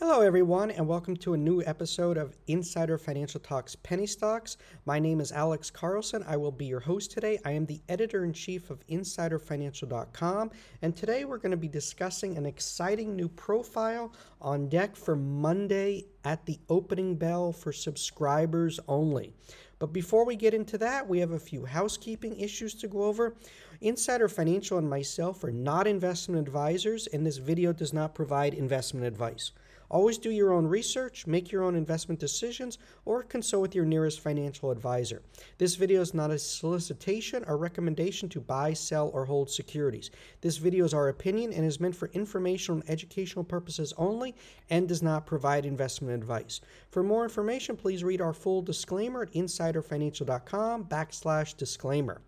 Hello, everyone, and welcome to a new episode of Insider Financial Talks Penny Stocks. My name is Alex Carlson. I will be your host today. I am the editor in chief of InsiderFinancial.com, and today we're going to be discussing an exciting new profile on deck for Monday at the opening bell for subscribers only. But before we get into that, we have a few housekeeping issues to go over. Insider Financial and myself are not investment advisors, and this video does not provide investment advice. Always do your own research, make your own investment decisions, or consult with your nearest financial advisor. This video is not a solicitation or recommendation to buy, sell, or hold securities. This video is our opinion and is meant for informational and educational purposes only and does not provide investment advice. For more information, please read our full disclaimer at insiderfinancial.com backslash disclaimer.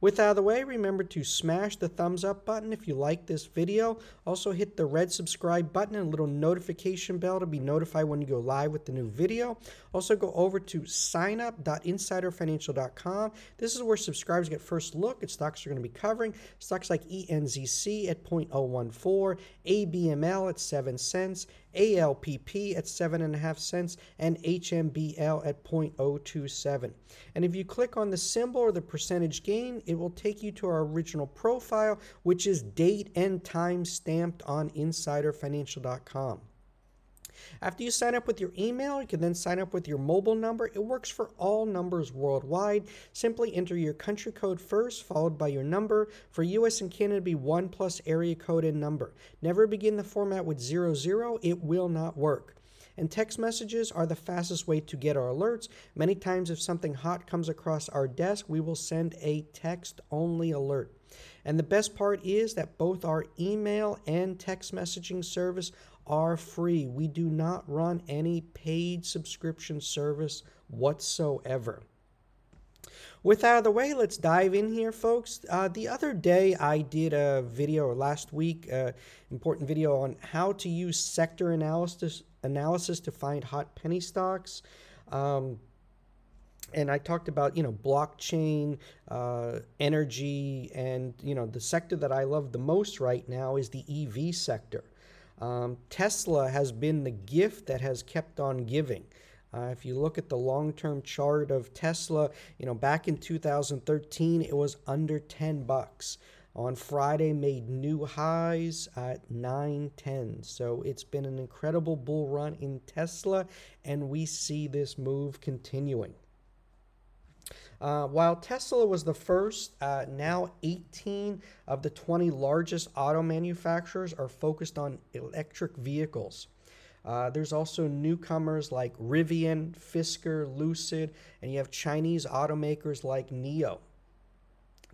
With out of the way, remember to smash the thumbs up button if you like this video. Also hit the red subscribe button and little notification bell to be notified when you go live with the new video. Also go over to signup.insiderfinancial.com. This is where subscribers get first look at stocks we're going to be covering. Stocks like ENZC at 0.014, ABML at 7 cents, ALPP at 7.5 cents, and HMBL at 0.027. And if you click on the symbol or the percentage gain, it will take you to our original profile, which is date and time stamped on insiderfinancial.com. After you sign up with your email, you can then sign up with your mobile number. It works for all numbers worldwide. Simply enter your country code first, followed by your number. For US and Canada, be 1 plus area code and number. Never begin the format with 00, it will not work. And text messages are the fastest way to get our alerts. Many times, if something hot comes across our desk, we will send a text only alert. And the best part is that both our email and text messaging service are free. We do not run any paid subscription service whatsoever. With out of the way, let's dive in here, folks. Uh, the other day, I did a video, or last week, uh, important video on how to use sector analysis analysis to find hot penny stocks. Um, and I talked about you know blockchain, uh, energy, and you know the sector that I love the most right now is the EV sector. Um, Tesla has been the gift that has kept on giving. Uh, if you look at the long-term chart of Tesla, you know back in 2013 it was under 10 bucks. On Friday, made new highs at 910. So it's been an incredible bull run in Tesla, and we see this move continuing. Uh, while Tesla was the first, uh, now 18 of the 20 largest auto manufacturers are focused on electric vehicles. Uh, there's also newcomers like Rivian, Fisker, Lucid, and you have Chinese automakers like NIO.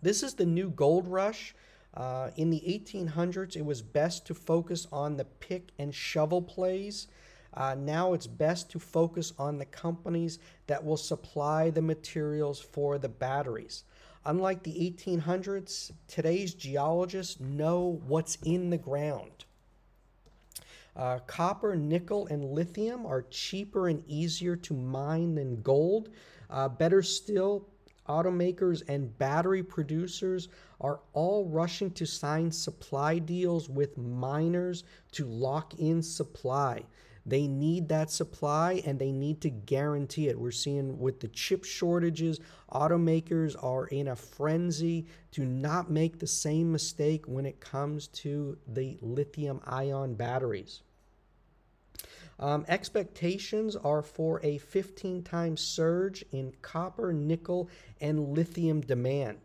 This is the new gold rush. Uh, in the 1800s, it was best to focus on the pick and shovel plays. Uh, now it's best to focus on the companies that will supply the materials for the batteries. Unlike the 1800s, today's geologists know what's in the ground. Uh, copper, nickel, and lithium are cheaper and easier to mine than gold. Uh, better still, automakers and battery producers are all rushing to sign supply deals with miners to lock in supply. They need that supply and they need to guarantee it. We're seeing with the chip shortages, automakers are in a frenzy to not make the same mistake when it comes to the lithium ion batteries. Um, expectations are for a 15 times surge in copper, nickel, and lithium demand.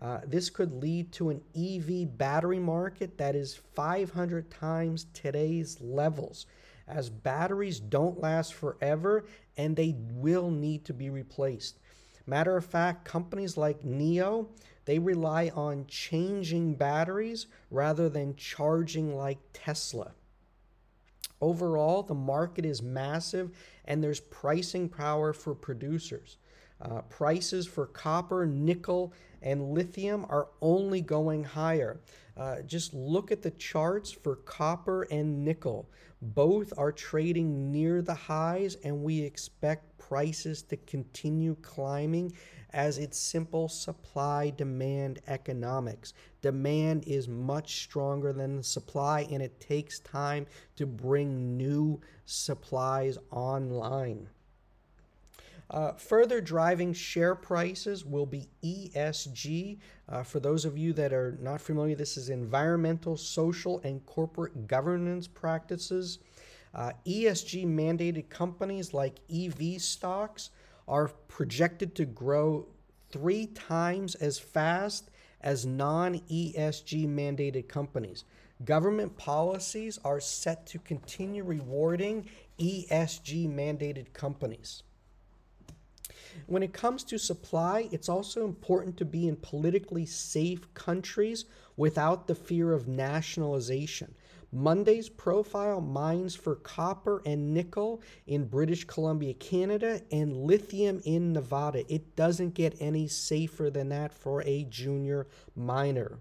Uh, this could lead to an EV battery market that is 500 times today's levels as batteries don't last forever and they will need to be replaced. Matter of fact, companies like NIO, they rely on changing batteries rather than charging like Tesla. Overall, the market is massive and there's pricing power for producers. Uh, prices for copper, nickel, and lithium are only going higher. Uh, just look at the charts for copper and nickel. Both are trading near the highs, and we expect prices to continue climbing as it's simple supply demand economics. Demand is much stronger than the supply, and it takes time to bring new supplies online. Uh, further driving share prices will be ESG. Uh, for those of you that are not familiar, this is environmental, social, and corporate governance practices. Uh, ESG mandated companies like EV stocks are projected to grow three times as fast as non ESG mandated companies. Government policies are set to continue rewarding ESG mandated companies. When it comes to supply, it's also important to be in politically safe countries without the fear of nationalization. Monday's profile mines for copper and nickel in British Columbia, Canada, and lithium in Nevada. It doesn't get any safer than that for a junior miner.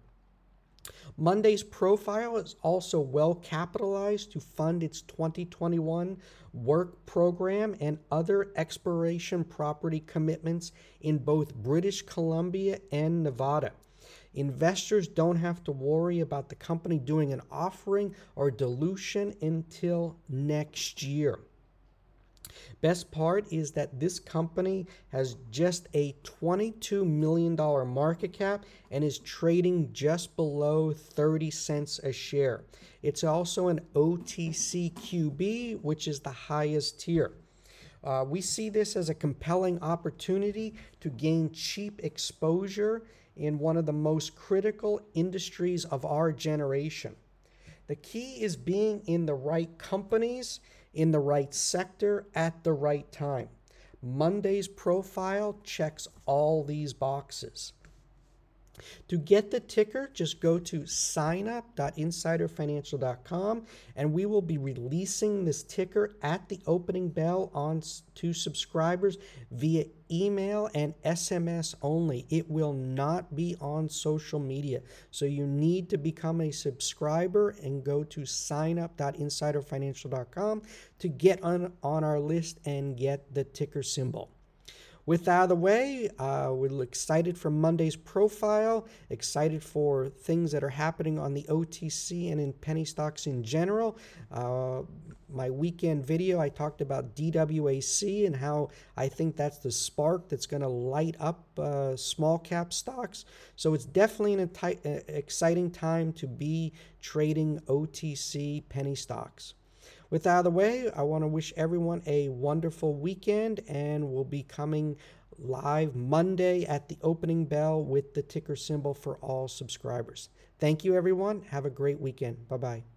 Monday's profile is also well capitalized to fund its 2021 work program and other exploration property commitments in both British Columbia and Nevada. Investors don't have to worry about the company doing an offering or dilution until next year. Best part is that this company has just a $22 million market cap and is trading just below 30 cents a share. It's also an OTCQB, which is the highest tier. Uh, we see this as a compelling opportunity to gain cheap exposure in one of the most critical industries of our generation. The key is being in the right companies, in the right sector, at the right time. Monday's profile checks all these boxes. To get the ticker, just go to signup.insiderfinancial.com and we will be releasing this ticker at the opening bell on to subscribers via email and SMS only. It will not be on social media. So you need to become a subscriber and go to signup.insiderfinancial.com to get on, on our list and get the ticker symbol. With that out of the way, uh, we're excited for Monday's profile, excited for things that are happening on the OTC and in penny stocks in general. Uh, my weekend video, I talked about DWAC and how I think that's the spark that's going to light up uh, small cap stocks. So it's definitely an exciting time to be trading OTC penny stocks. With that out of the way, I want to wish everyone a wonderful weekend, and we'll be coming live Monday at the opening bell with the ticker symbol for all subscribers. Thank you, everyone. Have a great weekend. Bye bye.